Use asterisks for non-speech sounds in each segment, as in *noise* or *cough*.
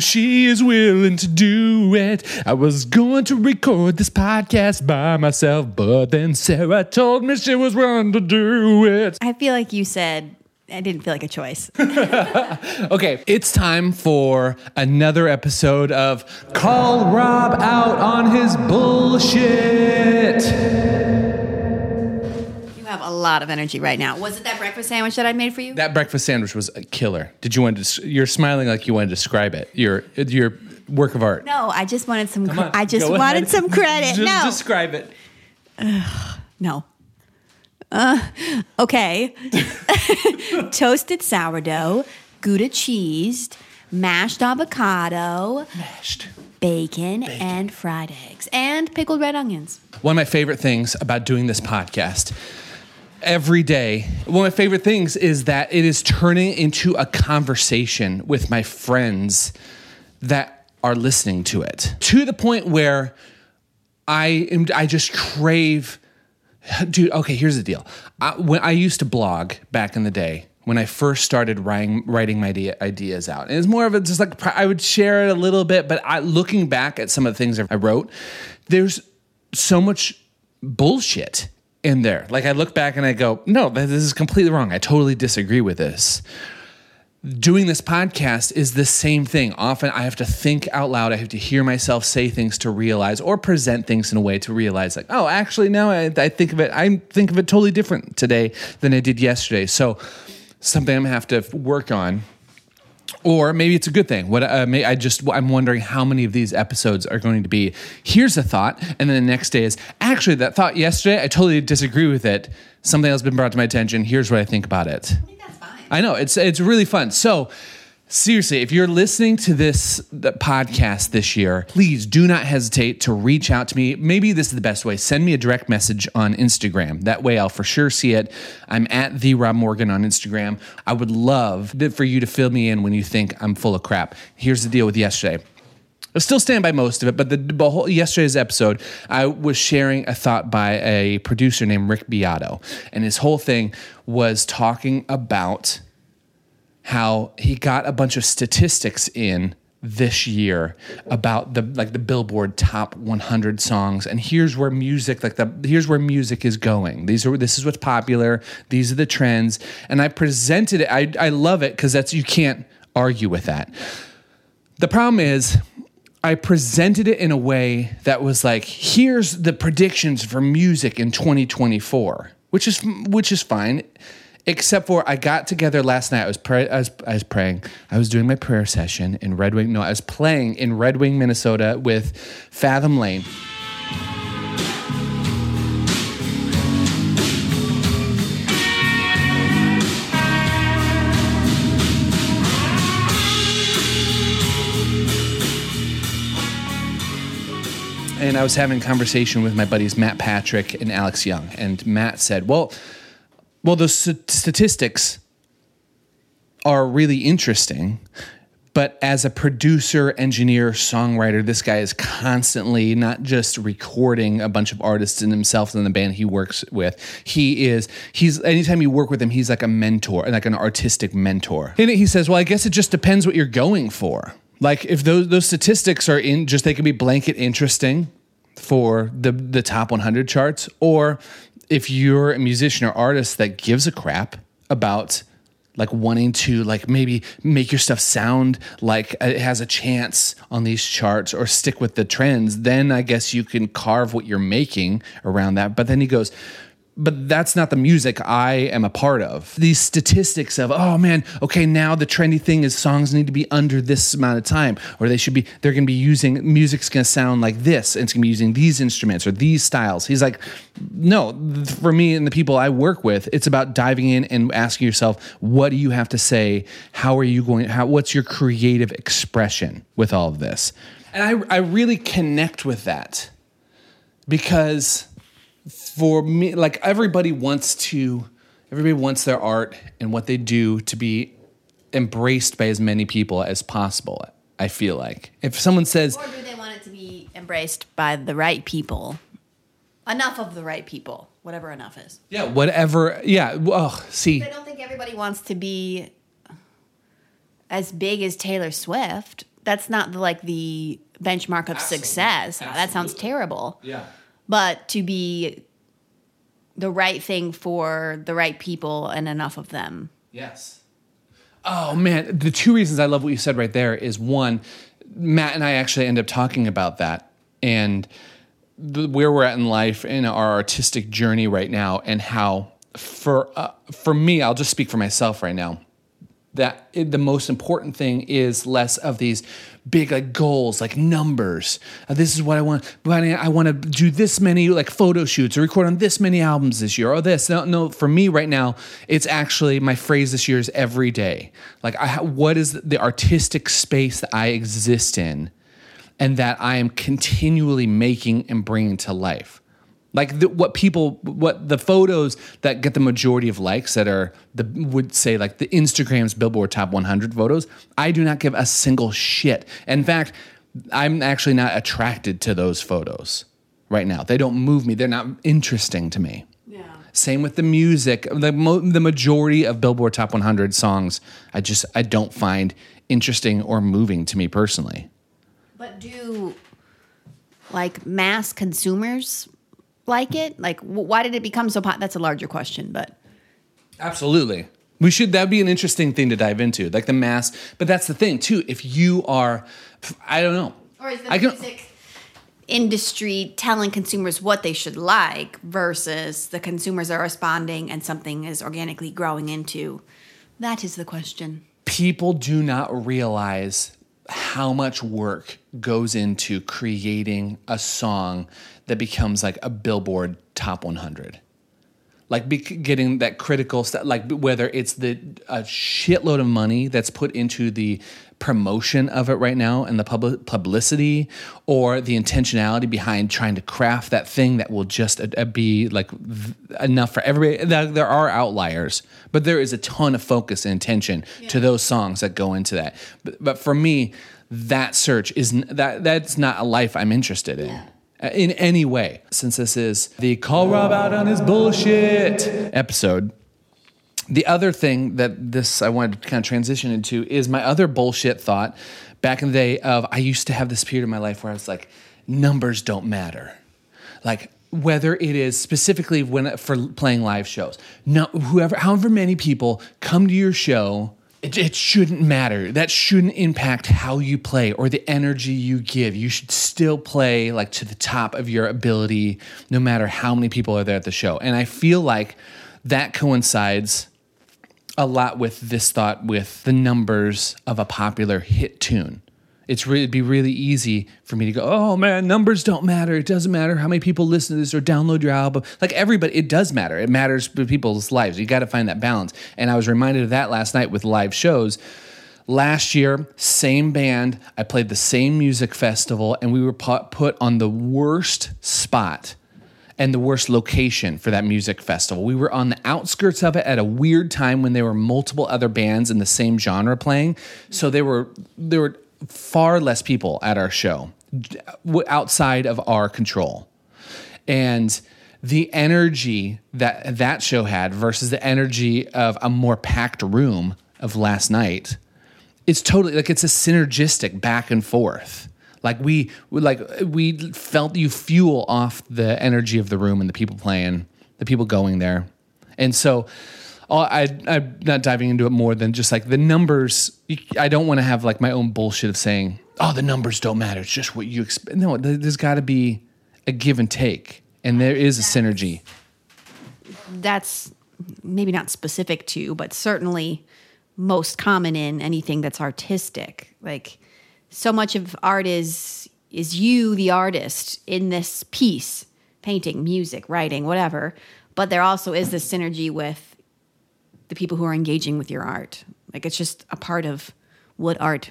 she is willing to do it. I was going to record this podcast by myself, but then Sarah told me she was willing to do it. I feel like you said I didn't feel like a choice. *laughs* Okay, it's time for another episode of Call Rob Out on His Bullshit. You have a lot of energy right now. Was it that breakfast sandwich that I made for you? That breakfast sandwich was a killer. Did you want to? You're smiling like you want to describe it. Your your work of art. no, I just wanted some. Come on, I just wanted ahead. some credit. Just no, describe it. no. Uh, okay. *laughs* Toasted sourdough, Gouda cheese, mashed avocado, Mashed. bacon, and fried eggs, and pickled red onions. One of my favorite things about doing this podcast every day, one of my favorite things is that it is turning into a conversation with my friends that are listening to it. To the point where I am, I just crave dude okay here's the deal. I, when i used to blog back in the day when i first started writing writing my idea, ideas out and it's more of a just like i would share it a little bit but I, looking back at some of the things i wrote there's so much bullshit in there like i look back and i go no this is completely wrong i totally disagree with this doing this podcast is the same thing. Often I have to think out loud. I have to hear myself say things to realize or present things in a way to realize like, oh, actually now I, I think of it, I think of it totally different today than I did yesterday. So something I'm gonna have to work on. Or maybe it's a good thing. What uh, may, I just I'm wondering how many of these episodes are going to be. Here's a thought, and then the next day is actually that thought yesterday. I totally disagree with it. Something else has been brought to my attention. Here's what I think about it. I think that's fine. I know it's it's really fun. So seriously, if you're listening to this podcast this year, please do not hesitate to reach out to me. Maybe this is the best way. Send me a direct message on Instagram. That way, I'll for sure see it. I'm at the Rob Morgan on Instagram. I would love for you to fill me in when you think I'm full of crap. Here's the deal with yesterday. I still stand by most of it, but the, the whole yesterday's episode, I was sharing a thought by a producer named Rick Beato, and his whole thing was talking about how he got a bunch of statistics in this year about the like the Billboard top 100 songs. And here's where music like the here's where music is going. These are this is what's popular. These are the trends. And I presented it. I I love it cuz that's you can't argue with that. The problem is I presented it in a way that was like, here's the predictions for music in 2024, which is which is fine, except for I got together last night. I was pray, I was I was praying. I was doing my prayer session in Red Wing. No, I was playing in Red Wing, Minnesota with Fathom Lane. and I was having a conversation with my buddies Matt Patrick and Alex Young, and Matt said, "Well, well, those st- statistics are really interesting." But as a producer, engineer, songwriter, this guy is constantly not just recording a bunch of artists and himself and the band he works with. He is, he's, anytime you work with him, he's like a mentor, like an artistic mentor. And he says, Well, I guess it just depends what you're going for. Like if those those statistics are in just they can be blanket interesting for the the top 100 charts or if you're a musician or artist that gives a crap about like wanting to like maybe make your stuff sound like it has a chance on these charts or stick with the trends then i guess you can carve what you're making around that. But then he goes but that's not the music I am a part of. These statistics of, oh man, okay, now the trendy thing is songs need to be under this amount of time, or they should be, they're gonna be using, music's gonna sound like this, and it's gonna be using these instruments or these styles. He's like, no, for me and the people I work with, it's about diving in and asking yourself, what do you have to say? How are you going, how, what's your creative expression with all of this? And I, I really connect with that because for me like everybody wants to everybody wants their art and what they do to be embraced by as many people as possible i feel like if someone says Or do they want it to be embraced by the right people? Enough of the right people, whatever enough is. yeah whatever yeah well see I don't think everybody wants to be as big as Taylor Swift. that's not the, like the benchmark of success. That sounds terrible. Yeah. But to be the right thing for the right people and enough of them. Yes. Oh man, the two reasons I love what you said right there is one, Matt and I actually end up talking about that and the, where we're at in life in our artistic journey right now, and how for uh, for me, I'll just speak for myself right now. That the most important thing is less of these big like goals, like numbers. Uh, this is what I want. But I want to do this many like photo shoots or record on this many albums this year or this. No, no. For me right now, it's actually my phrase this year is every day. Like, I, what is the artistic space that I exist in? and that I am continually making and bringing to life. Like the, what people, what the photos that get the majority of likes that are the would say like the Instagram's Billboard Top 100 photos. I do not give a single shit. In fact, I'm actually not attracted to those photos right now. They don't move me. They're not interesting to me. Yeah. Same with the music. The mo- the majority of Billboard Top 100 songs, I just I don't find interesting or moving to me personally. But do like mass consumers like it? Like, why did it become so popular? That's a larger question, but absolutely. We should. That'd be an interesting thing to dive into, like the mass. But that's the thing too. If you are, I don't know. Or is the I music can, industry telling consumers what they should like versus the consumers are responding and something is organically growing into? That is the question. People do not realize how much work goes into creating a song that becomes like a Billboard top 100. Like be, getting that critical stuff, like whether it's the a shitload of money that's put into the promotion of it right now and the public publicity or the intentionality behind trying to craft that thing that will just uh, uh be like v- enough for everybody there are outliers but there is a ton of focus and attention yeah. to those songs that go into that but, but for me that search is that that's not a life i'm interested in yeah in any way since this is the call rob out on his bullshit episode the other thing that this I wanted to kind of transition into is my other bullshit thought back in the day of I used to have this period of my life where I was like, numbers don't matter. Like whether it is specifically when for playing live shows. No, whoever, however many people come to your show, it, it, shouldn't matter. That shouldn't impact how you play or the energy you give. You should still play like to the top of your ability, no matter how many people are there at the show. And I feel like that coincides a lot with this thought with the numbers of a popular hit tune. It's it'd be really easy for me to go, oh man, numbers don't matter. It doesn't matter how many people listen to this or download your album. Like everybody, it does matter. It matters for people's lives. You got to find that balance. And I was reminded of that last night with live shows. Last year, same band, I played the same music festival, and we were put on the worst spot and the worst location for that music festival. We were on the outskirts of it at a weird time when there were multiple other bands in the same genre playing. So they were there were far less people at our show outside of our control. And the energy that that show had versus the energy of a more packed room of last night, it's totally like it's a synergistic back and forth. Like we, like we felt you fuel off the energy of the room and the people playing, the people going there, and so. I, I'm not diving into it more than just like the numbers. I don't want to have like my own bullshit of saying, "Oh, the numbers don't matter. It's just what you expect." No, there's got to be a give and take, and there is a synergy. That's maybe not specific to, but certainly most common in anything that's artistic. Like so much of art is is you the artist in this piece painting music writing whatever but there also is this synergy with the people who are engaging with your art. Like it's just a part of what art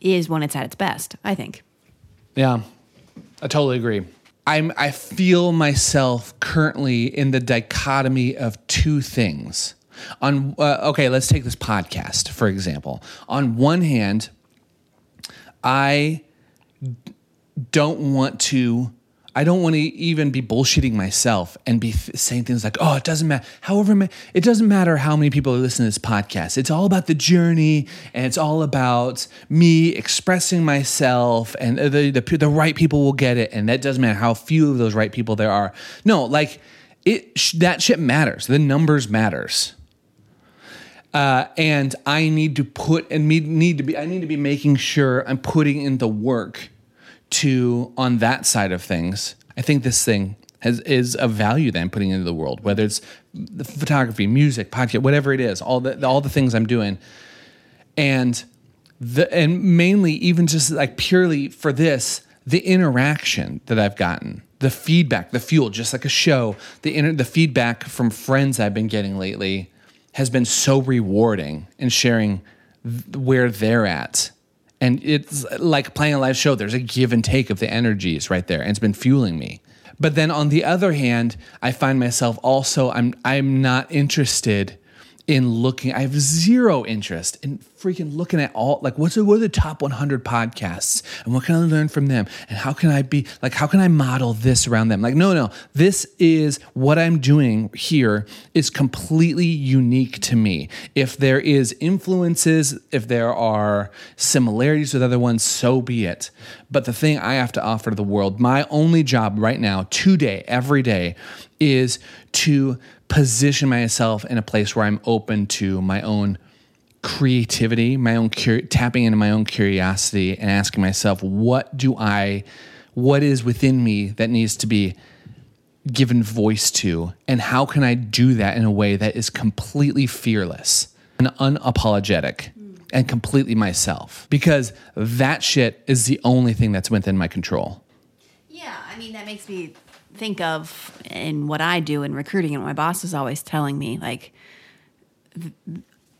is when it's at its best i think. Yeah i totally agree. I'm i feel myself currently in the dichotomy of two things. On uh, okay let's take this podcast for example. On one hand I don't want to I don't want to even be bullshitting myself and be saying things like, "Oh, it doesn't matter." However, ma- it doesn't matter how many people are listening to this podcast. It's all about the journey, and it's all about me expressing myself, and the the, the right people will get it, and that doesn't matter how few of those right people there are. No, like it sh- that shit matters. The numbers matters. Uh, and I need to put and me- need to be I need to be making sure I'm putting in the work to on that side of things. I think this thing has is a value that I'm putting into the world, whether it's the photography, music, podcast, whatever it is, all the all the things I'm doing, and the and mainly even just like purely for this, the interaction that I've gotten, the feedback, the fuel, just like a show, the the feedback from friends I've been getting lately has been so rewarding in sharing where they're at. And it's like playing a live show. There's a give and take of the energies right there, and it's been fueling me. But then on the other hand, I find myself also I'm I'm not interested in looking. I have zero interest in freaking looking at all like what's what are the top 100 podcasts and what can I learn from them and how can I be like how can I model this around them? Like no no, this is what I'm doing here is completely unique to me. If there is influences, if there are similarities with other ones, so be it. But the thing I have to offer to the world, my only job right now, today, every day, is to position myself in a place where I'm open to my own creativity, my own cur- tapping into my own curiosity and asking myself, what do I, what is within me that needs to be given voice to, and how can I do that in a way that is completely fearless and unapologetic and completely myself? Because that shit is the only thing that's within my control. Yeah, I mean that makes me think of in what I do in recruiting and what my boss is always telling me like th-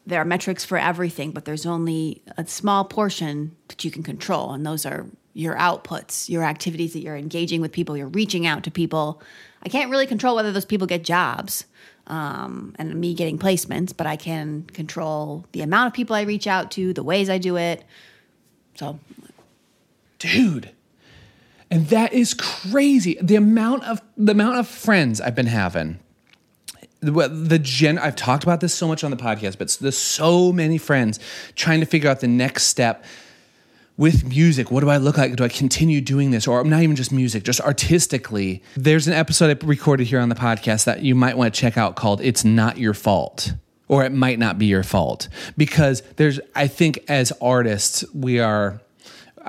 there are metrics for everything, but there's only a small portion that you can control, and those are your outputs, your activities that you're engaging with people, you're reaching out to people. I can't really control whether those people get jobs um, and me getting placements, but I can control the amount of people I reach out to, the ways I do it. So, dude and that is crazy. The amount of the amount of friends i've been having. The, the gen i've talked about this so much on the podcast but there's so many friends trying to figure out the next step with music. What do i look like? Do i continue doing this? Or not even just music just artistically. There's an episode i recorded here on the podcast that you might want to check out called it's not your fault or it might not be your fault. Because there's i think as artists we are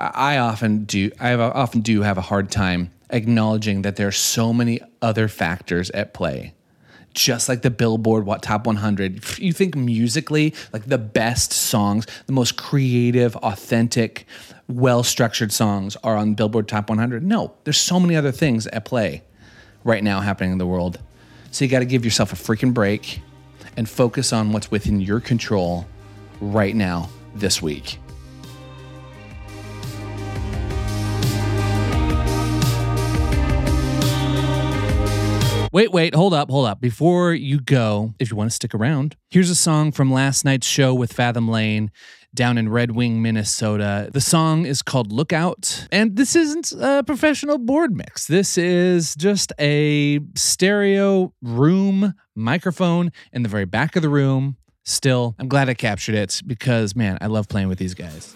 I often do. I often do have a hard time acknowledging that there are so many other factors at play. Just like the Billboard what Top 100, you think musically, like the best songs, the most creative, authentic, well-structured songs are on Billboard Top 100. No, there's so many other things at play right now happening in the world. So you got to give yourself a freaking break and focus on what's within your control right now this week. Wait, wait, hold up, hold up. Before you go, if you want to stick around, here's a song from last night's show with Fathom Lane down in Red Wing, Minnesota. The song is called Lookout, and this isn't a professional board mix. This is just a stereo room microphone in the very back of the room. Still, I'm glad I captured it because, man, I love playing with these guys.